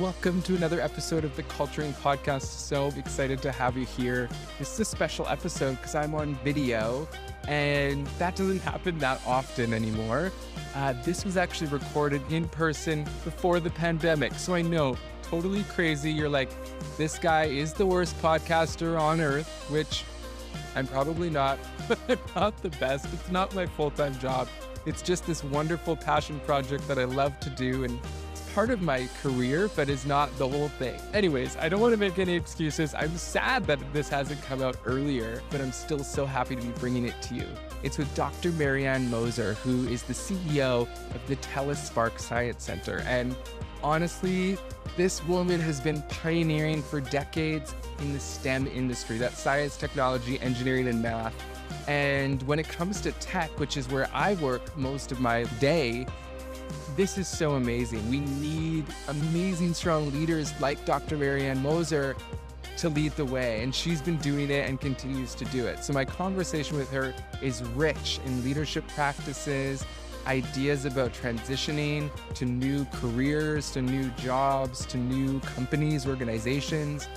Welcome to another episode of the Culturing Podcast. So excited to have you here. This is a special episode because I'm on video, and that doesn't happen that often anymore. Uh, this was actually recorded in person before the pandemic. So I know, totally crazy. You're like, this guy is the worst podcaster on earth, which I'm probably not, but I'm not the best. It's not my full time job. It's just this wonderful passion project that I love to do. And part of my career, but is not the whole thing. Anyways, I don't want to make any excuses. I'm sad that this hasn't come out earlier, but I'm still so happy to be bringing it to you. It's with Dr. Mary Anne Moser, who is the CEO of the TELUS Spark Science Center. And honestly, this woman has been pioneering for decades in the STEM industry that's science, technology, engineering, and math. And when it comes to tech, which is where I work most of my day, this is so amazing. We need amazing, strong leaders like Dr. Mary Anne Moser to lead the way. And she's been doing it and continues to do it. So my conversation with her is rich in leadership practices, ideas about transitioning to new careers, to new jobs, to new companies, organizations.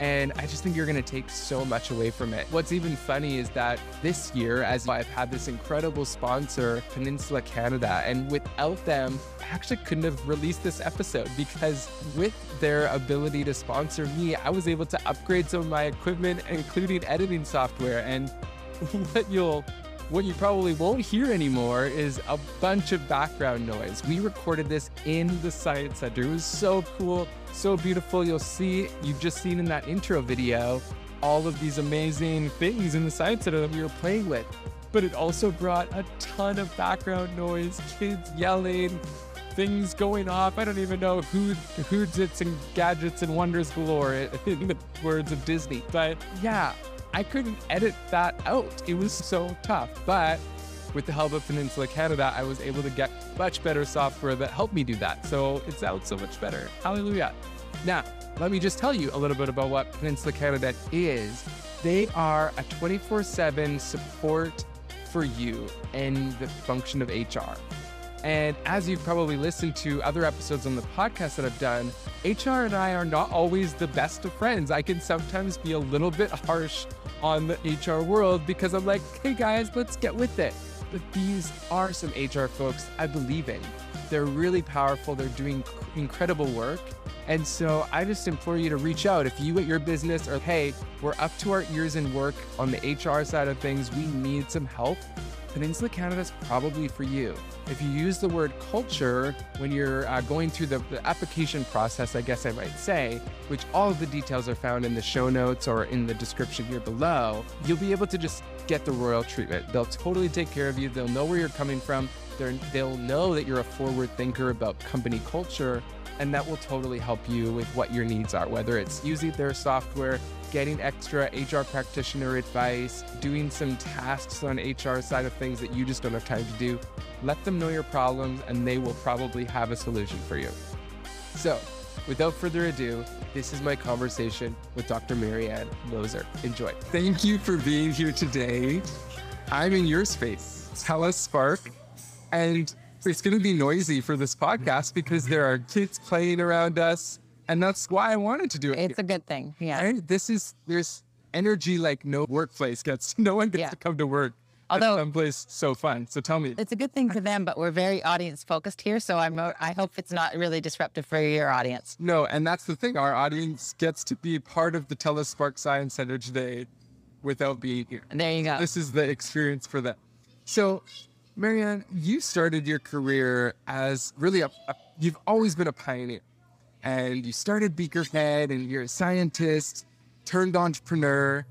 And I just think you're going to take so much away from it. What's even funny is that this year, as I've had this incredible sponsor, Peninsula Canada, and without them, I actually couldn't have released this episode because with their ability to sponsor me, I was able to upgrade some of my equipment, including editing software. And what you'll what you probably won't hear anymore is a bunch of background noise. We recorded this in the Science Center. It was so cool, so beautiful. You'll see, you've just seen in that intro video, all of these amazing things in the Science Center that we were playing with. But it also brought a ton of background noise, kids yelling, things going off. I don't even know who who'dits and gadgets and wonders galore in the words of Disney. But yeah, I couldn't edit that out. It was so tough. But with the help of Peninsula Canada, I was able to get much better software that helped me do that. So it sounds so much better. Hallelujah. Now, let me just tell you a little bit about what Peninsula Canada is. They are a 24 7 support for you in the function of HR. And as you've probably listened to other episodes on the podcast that I've done, HR and I are not always the best of friends. I can sometimes be a little bit harsh on the HR world because I'm like, hey guys, let's get with it. But these are some HR folks I believe in. They're really powerful, they're doing incredible work. And so I just implore you to reach out. If you at your business are, hey, we're up to our ears in work on the HR side of things, we need some help Peninsula Canada is probably for you. If you use the word culture when you're uh, going through the, the, application process, I guess I might say, which all of the details are found in the show notes or in the description here below, you'll be able to just get the royal treatment. They'll totally take care of you. They'll know where you're coming from. They're, they'll know that you're a forward thinker about company culture, and that will totally help you with what your needs are, whether it's using their software, getting extra HR practitioner advice, doing some tasks on HR side of things that you just don't have time to do. Let them know your problems and they will probably have a solution for you. So, without further ado, this is my conversation with Dr. Mary Anne Moser. Enjoy. Thank you for being here today. I'm in your space, TELUS Spark, and it's going to be noisy for this podcast because there are kids playing around us and that's why I wanted to do it. It's a good thing. Yeah. Right? This is there's energy like no workplace gets. No one gets yeah. to come to work. Although someplace so fun. So tell me. It's a good thing for them, but we're very audience focused here. So I'm I hope it's not really disruptive for your audience. No, and that's the thing. Our audience gets to be part of the TELUS Spark Science Center today without being here. There you go. This is the experience for them. So Mary Anne, you started your career as really a, a you've always been a pioneer and you started Beakerhead and you're a scientist turned entrepreneur.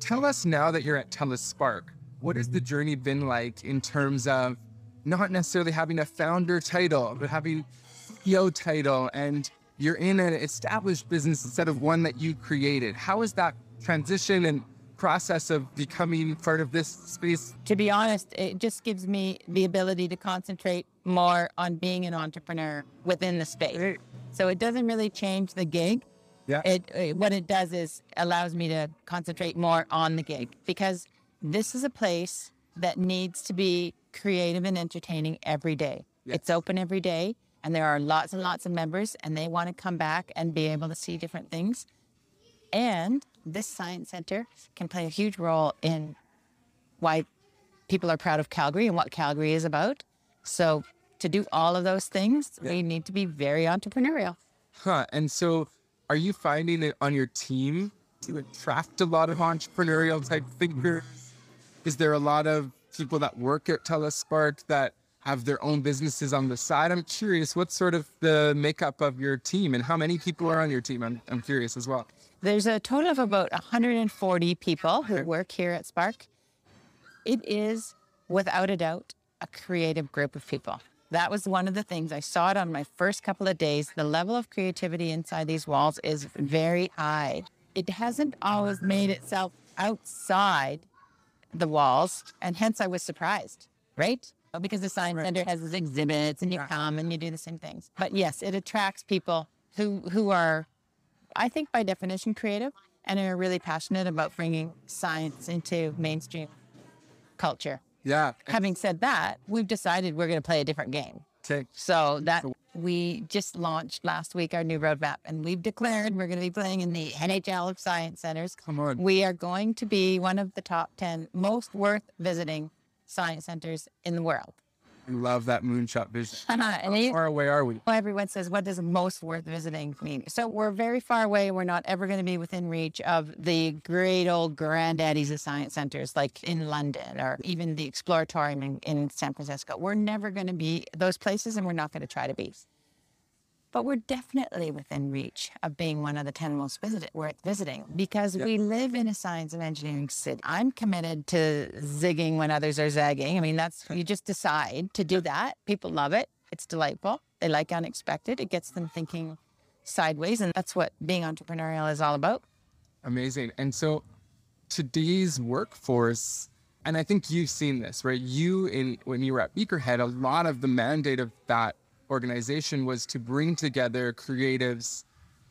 Tell us now that you're at TELUS Spark, what has the mm-hmm. journey been like in terms of not necessarily having a founder title, but having CEO title and you're in an established business instead of one that you created. How is that transition and process of becoming part of this space? To be honest, it just gives me the ability to concentrate more on being an entrepreneur within the space. So it doesn't really change the gig. Yeah. It, it, what it does is allows me to concentrate more on the gig because this is a place that needs to be creative and entertaining every day. Yes. It's open every day And there are lots and lots of members, and they want to come back and be able to see different things. And this science center can play a huge role in why people are proud of Calgary and what Calgary is about. So, to do all of those things, we need to be very entrepreneurial. Huh. And so, are you finding it on your team to attract a lot of entrepreneurial type thinkers? Is there a lot of people that work at TELUS Spark that have their own businesses on the side? I'm curious, what's sort of the makeup of your team and how many people are on your team? I'm, I'm curious as well. There's a total of about 140 people who work here at Spark. It is, without a doubt, a creative group of people. That was one of the things I saw it on my first couple of days. The level of creativity inside these walls is very high. It hasn't always made itself outside the walls, and hence I was surprised, right? Because the Science Center has its exhibits and you come and you do the same things. But yes, it attracts people who, who are, I think by definition, creative and are really passionate about bringing science into mainstream culture. Yeah. Having said that, we've decided we're going to play a different game. Okay. So that we just launched last week our new roadmap, and we've declared we're going to be playing in the NHL of Science Centers. Come on. We are going to be one of the top 10 most worth visiting science centers in the world. Love that moonshot vision. Uh-huh, and How it- far away are we? well, everyone says, what does most worth visiting mean? So we're very far away. We're not ever going to be within reach of the great old granddaddies of science centers like in London or even the Exploratorium in, in San Francisco. We're never going to be those places and we're not going to try to be. But we're definitely within reach of being one of the 10 most visited, worth visiting because we live in a science and engineering city. I'm committed to zigging when others are zagging. I mean, that's, you just decide to do that. People love it. It's delightful. They like unexpected. It gets them thinking sideways. And that's what being entrepreneurial is all about. Amazing. And so today's workforce, and I think you've seen this, right? You in when you were at Beakerhead, a lot of the mandate of that organization was to bring together creatives,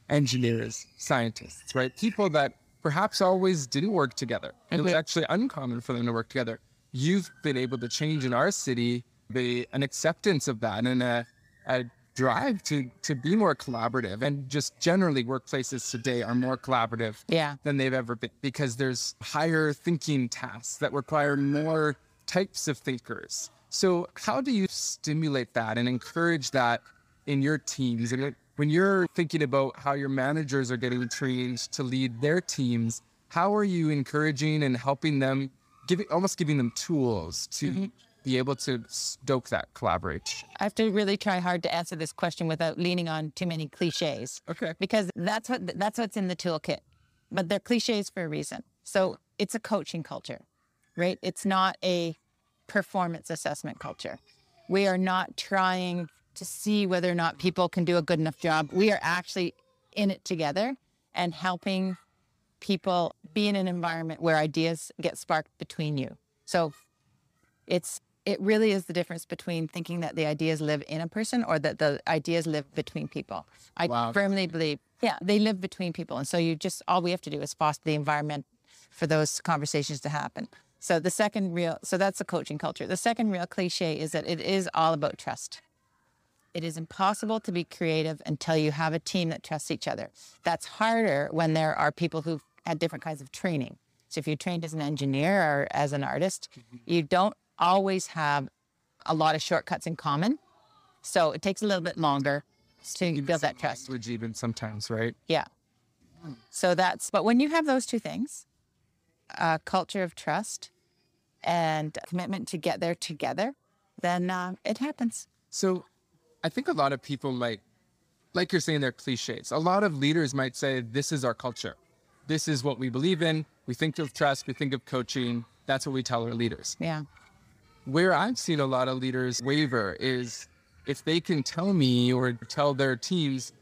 engineers, scientists, right? People that perhaps always didn't work together. It was actually uncommon for them to work together. You've been able to change in our city the an acceptance of that and a, a drive to to be more collaborative and just generally workplaces today are more collaborative Yeah. than they've ever been because there's higher thinking tasks that require more types of thinkers. So, how do you stimulate that and encourage that in your teams? And when you're thinking about how your managers are getting trained to lead their teams, how are you encouraging and helping them, giving almost giving them tools to mm-hmm. be able to stoke that collaboration? I have to really try hard to answer this question without leaning on too many cliches. Okay. because that's what that's what's in the toolkit. But they're cliches for a reason. So it's a coaching culture, right? It's not a performance assessment culture. We are not trying to see whether or not people can do a good enough job. We are actually in it together and helping people be in an environment where ideas get sparked between you. So it's it really is the difference between thinking that the ideas live in a person or that the ideas live between people. I Wow. firmly believe, yeah, they live between people. And so you just, all we have to do is foster the environment for those conversations to happen. So the second real, so that's the coaching culture. The second real cliche is that it is all about trust. It is impossible to be creative until you have a team that trusts each other. That's harder when there are people who've had different kinds of training. So if you're trained as an engineer or as an artist, you don't always have a lot of shortcuts in common. So it takes a little bit longer to build that trust. Language even sometimes, right? Yeah. So that's, but when you have those two things, a culture of trust and commitment to get there together, then uh, it happens. So I think a lot of people might, like you're saying, they're cliches. A lot of leaders might say, this is our culture. This is what we believe in. We think of trust, we think of coaching. That's what we tell our leaders. Yeah. Where I've seen a lot of leaders waver is if they can tell me or tell their teams,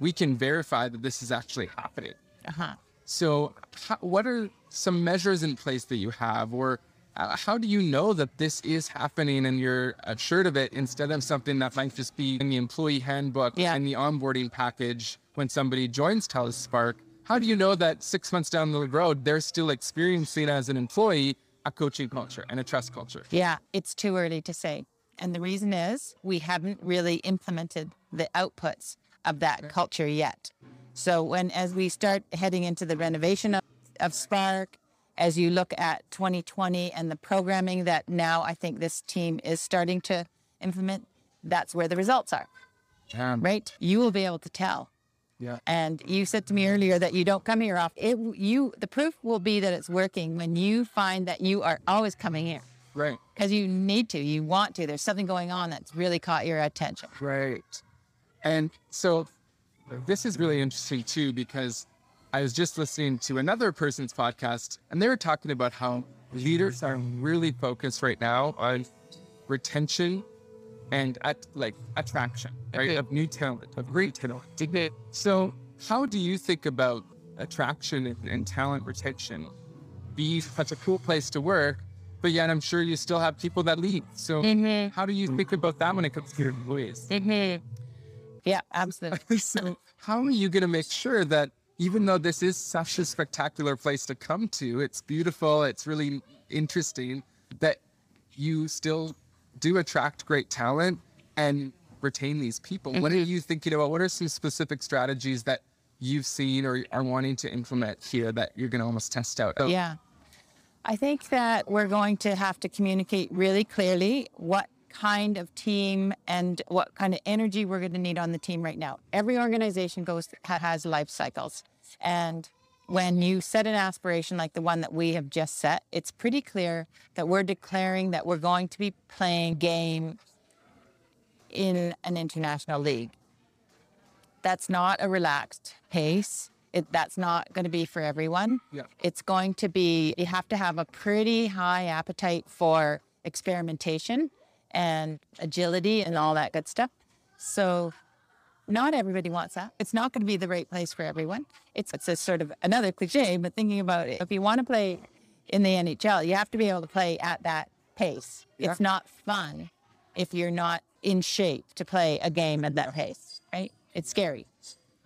we can verify that this is actually happening. Uh-huh. So, how, what are some measures in place that you have, or uh, how do you know that this is happening and you're assured of it instead of something that might just be in the employee handbook Yeah. and the onboarding package when somebody joins TELUS Spark? How do you know that six months down the road they're still experiencing as an employee a coaching culture and a trust culture? Yeah, it's too early to say. And the reason is we haven't really implemented the outputs of that culture yet. So when as we start heading into the renovation of, of Spark, as you look at 2020 and the programming that now I think this team is starting to implement, that's where the results are, Um, right? You will be able to tell. Yeah. And you said to me earlier that you don't come here often. It, you, the proof will be that it's working when you find that you are always coming here Right. because you need to, you want to. There's something going on that's really caught your attention. Right. And so this is really interesting too, because I was just listening to another person's podcast and they were talking about how leaders are really focused right now on retention and at like attraction, right? Of new talent, of great talent. So how do you think about attraction and, and talent retention? Be such a cool place to work, but yet I'm sure you still have people that leave. So mm-hmm. how do you think about that when it comes to your employees? Mm-hmm. Yeah, absolutely. so how are you going to make sure that even though this is such a spectacular place to come to, it's beautiful, it's really interesting, that you still do attract great talent and retain these people? What are mm-hmm. you thinking about? What are some specific strategies that you've seen or are wanting to implement here that you're going to almost test out? So, Yeah. I think that we're going to have to communicate really clearly what kind of team and what kind of energy we're going to need on the team right now. Every organization goes has life cycles. And when you set an aspiration like the one that we have just set, it's pretty clear that we're declaring that we're going to be playing game in an international league. That's not a relaxed pace. It, that's not going to be for everyone. Yeah. It's going to be, you have to have a pretty high appetite for experimentation and agility and all that good stuff. So, not everybody wants that. It's not going to be the right place for everyone. It's, it's a sort of another cliche, but thinking about it, if you want to play in the NHL, you have to be able to play at that pace. It's not fun if you're not in shape to play a game at that pace, right? It's scary.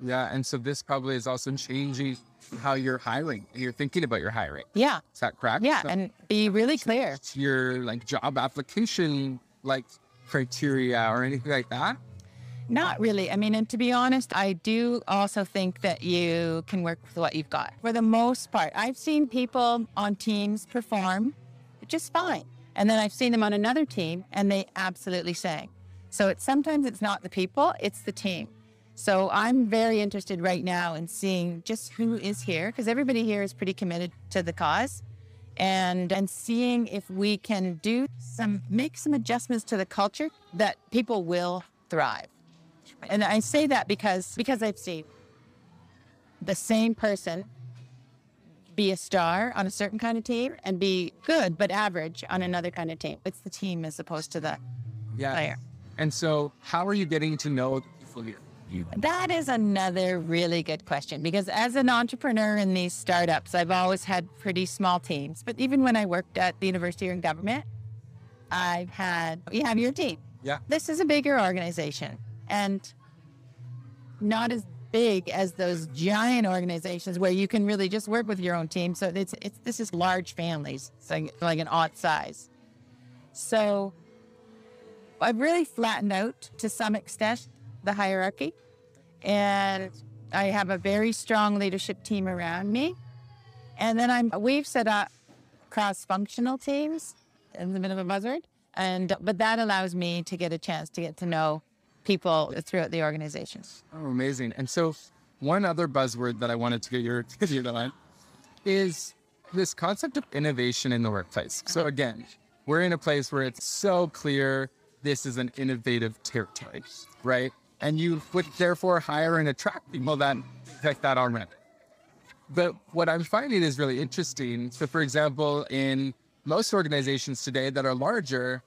yeah. And so this probably is also changing how you're hiring. You're thinking about your hiring. Yeah. Is that correct? Yeah. So- And be really clear. your like job application like criteria or anything like that? Not really. I mean, and to be honest, I do also think that you can work with what you've got. For the most part, I've seen people on teams perform just fine. And then I've seen them on another team and they absolutely sang. So it's sometimes it's not the people, it's the team. So I'm very interested right now in seeing just who is here because everybody here is pretty committed to the cause and and seeing if we can do some make some adjustments to the culture that people will thrive. And I say that because because I've seen the same person be a star on a certain kind of team and be good but average on another kind of team. It's the team as opposed to the Yeah. player. And so how are you getting to know the people here? That is another really good question because as an entrepreneur in these startups, I've always had pretty small teams. But even when I worked at the university or in government, I've had, you have your team. Yeah. This is a bigger organization and not as big as those giant organizations where you can really just work with your own team. So it's, it's this is large families, it's like, like an odd size. So I've really flattened out to some extent the hierarchy. And I have a very strong leadership team around me. And then I'm we've set up cross-functional teams. It's a bit of a buzzword. And but that allows me to get a chance to get to know people throughout the organization. Oh, amazing. And so one other buzzword that I wanted to get your opinion on is this concept of innovation in the workplace. So uh-huh. again, we're in a place where it's so clear this is an innovative territory, right? And you would therefore hire and attract people that take that already. But what I'm finding is really interesting. So, for example, in most organizations today that are larger,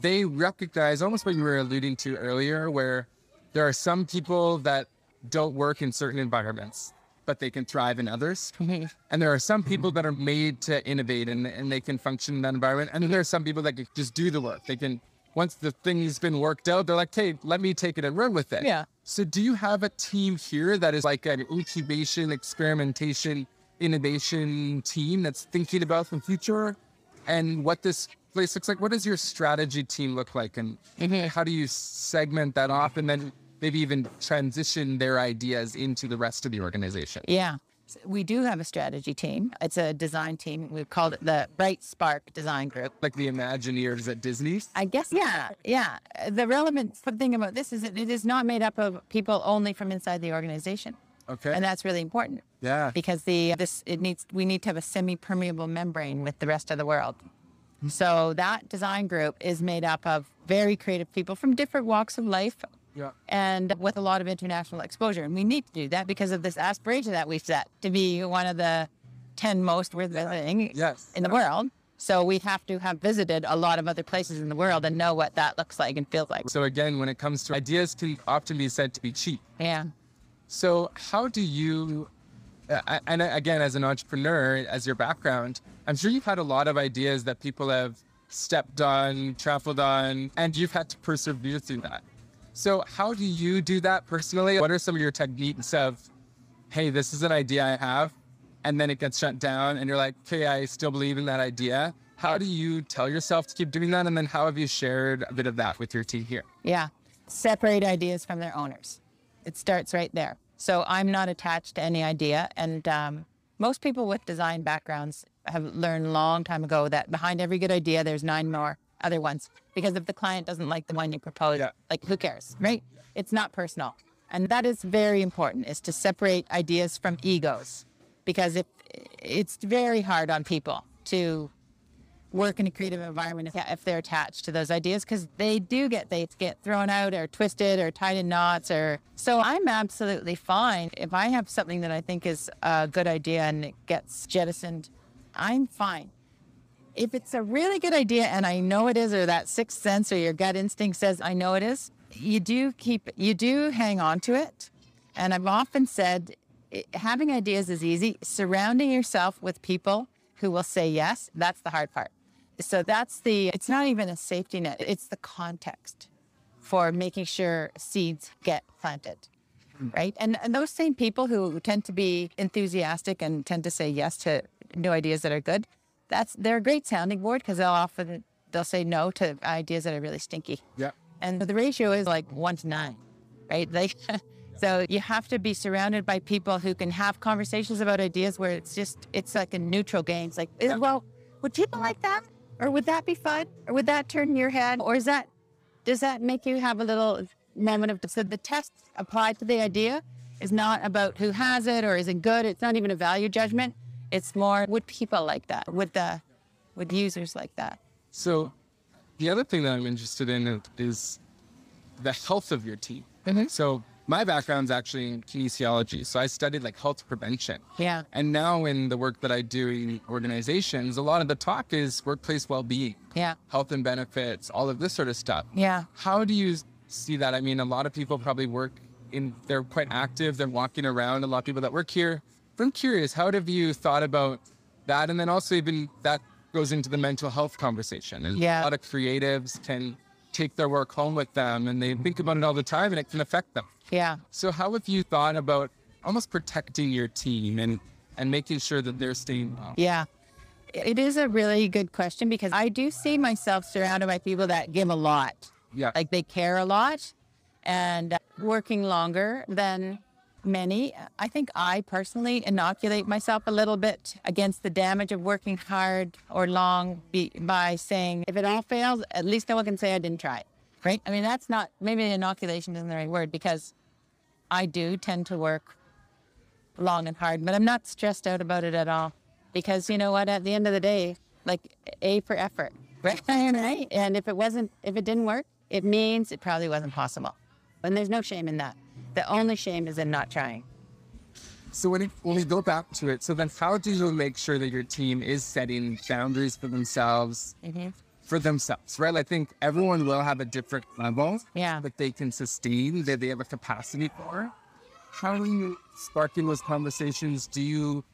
they recognize almost what you were alluding to earlier, where there are some people that don't work in certain environments, but they can thrive in others. Mm-hmm. And there are some mm-hmm. people that are made to innovate and, and they can function in that environment. And then there are some people that can just do the work. They can, once the thing's been worked out, they're like, hey, let me take it and run with it. Yeah. So do you have a team here that is like an incubation, experimentation, innovation team that's thinking about the future? and what this place looks like. What does your strategy team look like, and mm-hmm. how do you segment that off, and then maybe even transition their ideas into the rest of the organization? Yeah. We do have a strategy team. It's a design team. We've called it the Bright Spark Design Group. Like the Imagineers at Disney. I guess, yeah, yeah. The relevant thing about this is that it is not made up of people only from inside the organization, Okay. and that's really important yeah. because the this it needs we need to have a semi-permeable membrane with the rest of the world. Hmm. So that design group is made up of very creative people from different walks of life Yeah. and with a lot of international exposure. And we need to do that because of this aspiration that we've set to be one of the 10 most worth living Yes. in the world. So we have to have visited a lot of other places in the world and know what that looks like and feels like. So again, when it comes to ideas, can often be said to be cheap. Yeah. So how do you, uh, and again, as an entrepreneur, as your background, I'm sure you've had a lot of ideas that people have stepped on, trampled on, and you've had to persevere through that. So how do you do that personally? What are some of your techniques of, hey, this is an idea I have, and then it gets shut down, and you're like, okay, I still believe in that idea. How do you tell yourself to keep doing that? And then how have you shared a bit of that with your team here? Yeah. Separate ideas from their owners. It starts right there. So I'm not attached to any idea. And um, most people with design backgrounds have learned long time ago that behind every good idea, there's nine more other ones. Because if the client doesn't like the one you propose, Yeah. like who cares, right? It's not personal. And that is very important is to separate ideas from egos. Because if it's very hard on people to work in a creative environment if, if they're attached to those ideas because they do get they get thrown out or twisted or tied in knots or so i'm absolutely fine if i have something that i think is a good idea and it gets jettisoned i'm fine if it's a really good idea and i know it is or that sixth sense or your gut instinct says i know it is you do keep you do hang on to it. And i've often said having ideas is easy. Surrounding yourself with people who will say yes that's the hard part. So that's the it's not even a safety net it's the context for making sure seeds get planted right? And and those same people who tend to be enthusiastic and tend to say yes to new ideas that are good that's they're a great sounding board because they'll often they'll say no to ideas that are really stinky Yeah. and the ratio is like one to nine, right? Like, so you have to be surrounded by people who can have conversations about ideas where it's just it's like a neutral game. It's like, eh, well, would people like that, or would that be fun, or would that turn your head, or is that does that make you have a little moment of so the test applied to the idea is not about who has it or is it good. It's not even a value judgment. It's more would people like that? with the with users like that? So, the other thing that I'm interested in is the health of your team. Mm-hmm. So, my background's actually in kinesiology. So, I studied like health prevention. Yeah. And now, in the work that I do in organizations, a lot of the talk is workplace well being, Yeah. health and benefits, all of this sort of stuff. Yeah. How do you see that? I mean, a lot of people probably work in, they're quite active, they're walking around. A lot of people that work here. I'm curious, how have you thought about that? And then also, even that goes into the mental health conversation. And Yeah. A lot of creatives can take their work home with them and they think about it all the time and it can affect them. Yeah. So, how have you thought about almost protecting your team and, and making sure that they're staying well? Yeah. It is a really good question because I do see myself surrounded by people that give a lot. Yeah. Like they care a lot and working longer than many. I think I personally inoculate myself a little bit against the damage of working hard or long be, by saying, if it all fails, at least no one can say I didn't try. Right? I mean, that's not, maybe inoculation isn't the right word because I do tend to work long and hard, but I'm not stressed out about it at all because you know what? At the end of the day, like A for effort, right? right? And if it wasn't, if it didn't work, it means it probably wasn't possible. And there's no shame in that. The only shame is in not trying. So when, when we go back to it, so then how do you make sure that your team is setting boundaries for themselves, mm-hmm. for themselves, right? I think everyone will have a different level Yeah. that they can sustain, that they have a capacity for. How do you sparking those conversations? Do you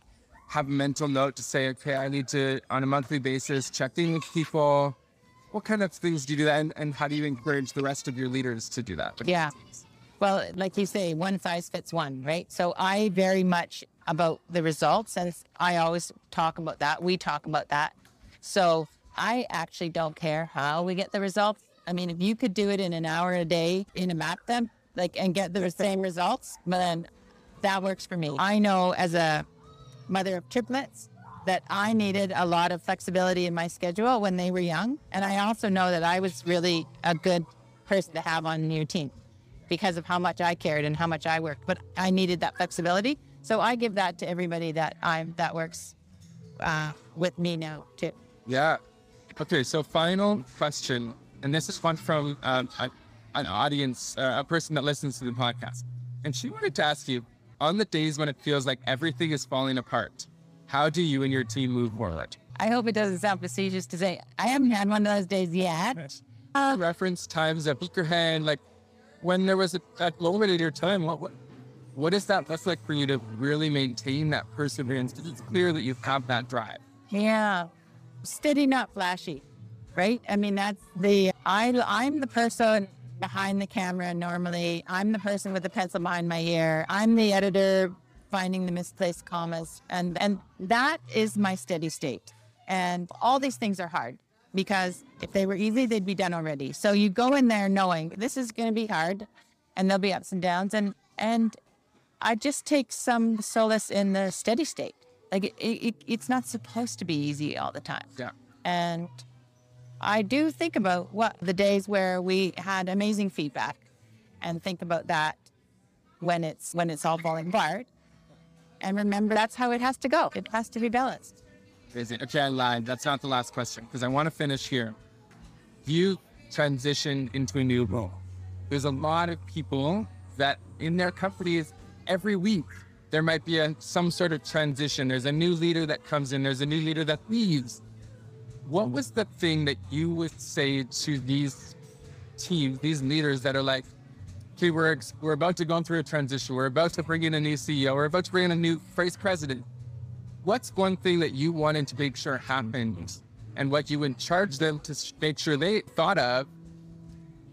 have a mental note to say, okay, I need to, on a monthly basis, check in with people? What kind of things do you do that? And, and how do you encourage the rest of your leaders to do that? Yeah. teams? Well, like you say, one size fits one, right? So I very much about the results, and I always talk about that. We talk about that. So I actually don't care how we get the results. I mean, if you could do it in an hour a day in a map them, like and get the same results, then that works for me. I know as a mother of triplets that I needed a lot of flexibility in my schedule when they were young. And I also know that I was really a good person to have on your team because of how much I cared and how much I worked. But I needed that flexibility. So I give that to everybody that I'm that works uh, with me now too. Yeah. Okay. So final question, and this is one from um, a, an audience, uh, a person that listens to the podcast, and she wanted to ask you, on the days when it feels like everything is falling apart, how do you and your team move forward? I hope it doesn't sound facetious to say I haven't had one of those days yet. Uh, reference times at Beakerhead, like when there was a, that moment in your time, what, what what does that look like for you to really maintain that perseverance? Because it's clear that you have that drive. Yeah, steady, not flashy, right? I mean, that's the I. I'm the person behind the camera normally. I'm the person with the pencil behind my ear. I'm the editor finding the misplaced commas, and and that is my steady state. And all these things are hard because if they were easy, they'd be done already. So you go in there knowing this is going to be hard, and there'll be ups and downs, and and I just take some solace in the steady state. Like it, it, it's not supposed to be easy all the time. Yeah. And I do think about what the days where we had amazing feedback, and think about that when it's when it's all falling apart. And remember, that's how it has to go. It has to be balanced. Okay, I lied. That's not the last question because I want to finish here. You transitioned into a new role. There's a lot of people that in their companies every week there might be a, some sort of transition. There's a new leader that comes in. There's a new leader that leaves. What was the thing that you would say to these teams, these leaders that are like, okay, we're, we're about to go through a transition. We're about to bring in a new CEO. We're about to bring in a new vice president. What's one thing that you wanted to make sure happened and what you would charge them to make sure they thought of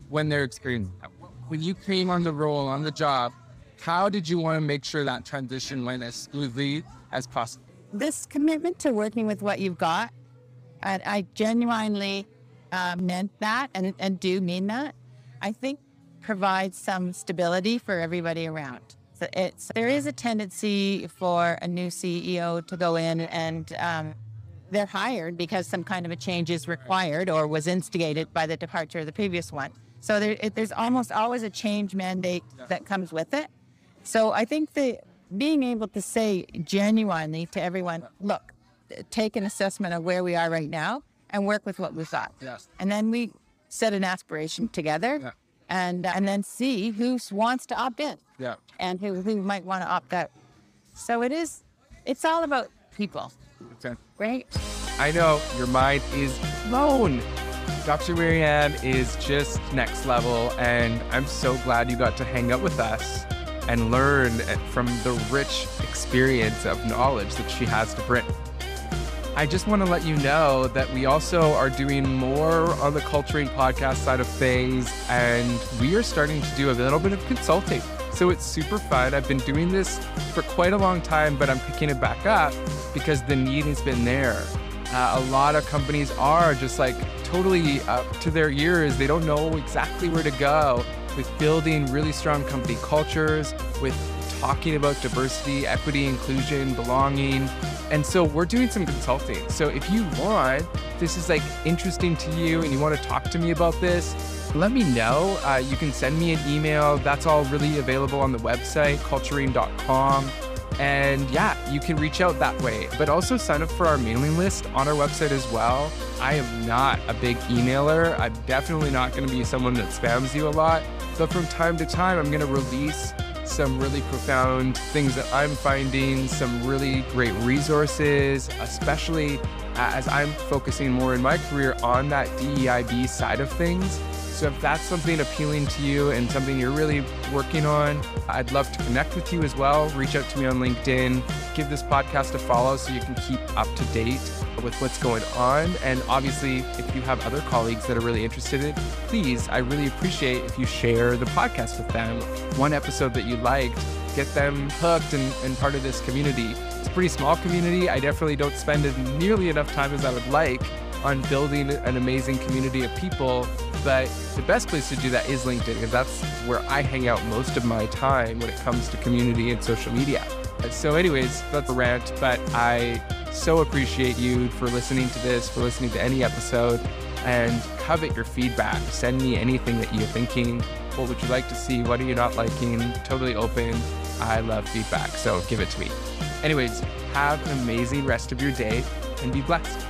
when they're experiencing that? When you came on the role, on the job, how did you want to make sure that transition went as smoothly as possible? This commitment to working with what you've got, I, I genuinely uh, meant that and, and do mean that. I think provides some stability for everybody around. So it's there is a tendency for a new CEO to go in and um, they're hired because some kind of a change is required or was instigated by the departure of the previous one. So there, it, there's almost always a change mandate that comes with it. So I think that being able to say genuinely to everyone, look, take an assessment of where we are right now and work with what we've got. Yes. And then we set an aspiration together Yeah. And uh, and then see who wants to opt in Yeah. and who, who might want to opt out. So it is, it's all about people, Okay. right? I know your mind is blown. Dr. Mary Anne is just next level, and I'm so glad you got to hang out with us and learn eh, from the rich experience of knowledge that she has to bring. I just want to let you know that we also are doing more on the Culturing podcast side of things, and we are starting to do a little bit of consulting. So it's super fun. I've been doing this for quite a long time, but I'm picking it back up because the need has been there. Uh, a lot of companies are just like totally up to their ears. They don't know exactly where to go with building really strong company cultures, with talking about diversity, equity, inclusion, belonging. And so we're doing some consulting. So if you want, this is like interesting to you and you want to talk to me about this, let me know. Uh, you can send me an email. That's all really available on the website, culturing.com. And yeah, you can reach out that way, but also sign up for our mailing list on our website as well. I am not a big emailer. I'm definitely not going to be someone that spams you a lot, but from time to time, I'm going to release some really profound things that I'm finding, some really great resources, especially as I'm focusing more in my career on that DEIB side of things. So if that's something appealing to you and something you're really working on, I'd love to connect with you as well. Reach out to me on LinkedIn, give this podcast a follow so you can keep up to date with what's going on. And obviously, if you have other colleagues that are really interested in it, please, I really appreciate if you share the podcast with them. One episode that you liked, get them hooked and, and part of this community. It's a pretty small community. I definitely don't spend nearly enough time as I would like on building an amazing community of people. But the best place to do that is LinkedIn, because that's where I hang out most of my time when it comes to community and social media. So, anyways, that's a rant, but I so appreciate you for listening to this, for listening to any episode, and covet your feedback. Send me anything that you're thinking. What would you like to see? What are you not liking? Totally open. I love feedback, so give it to me. Anyways, have an amazing rest of your day and be blessed.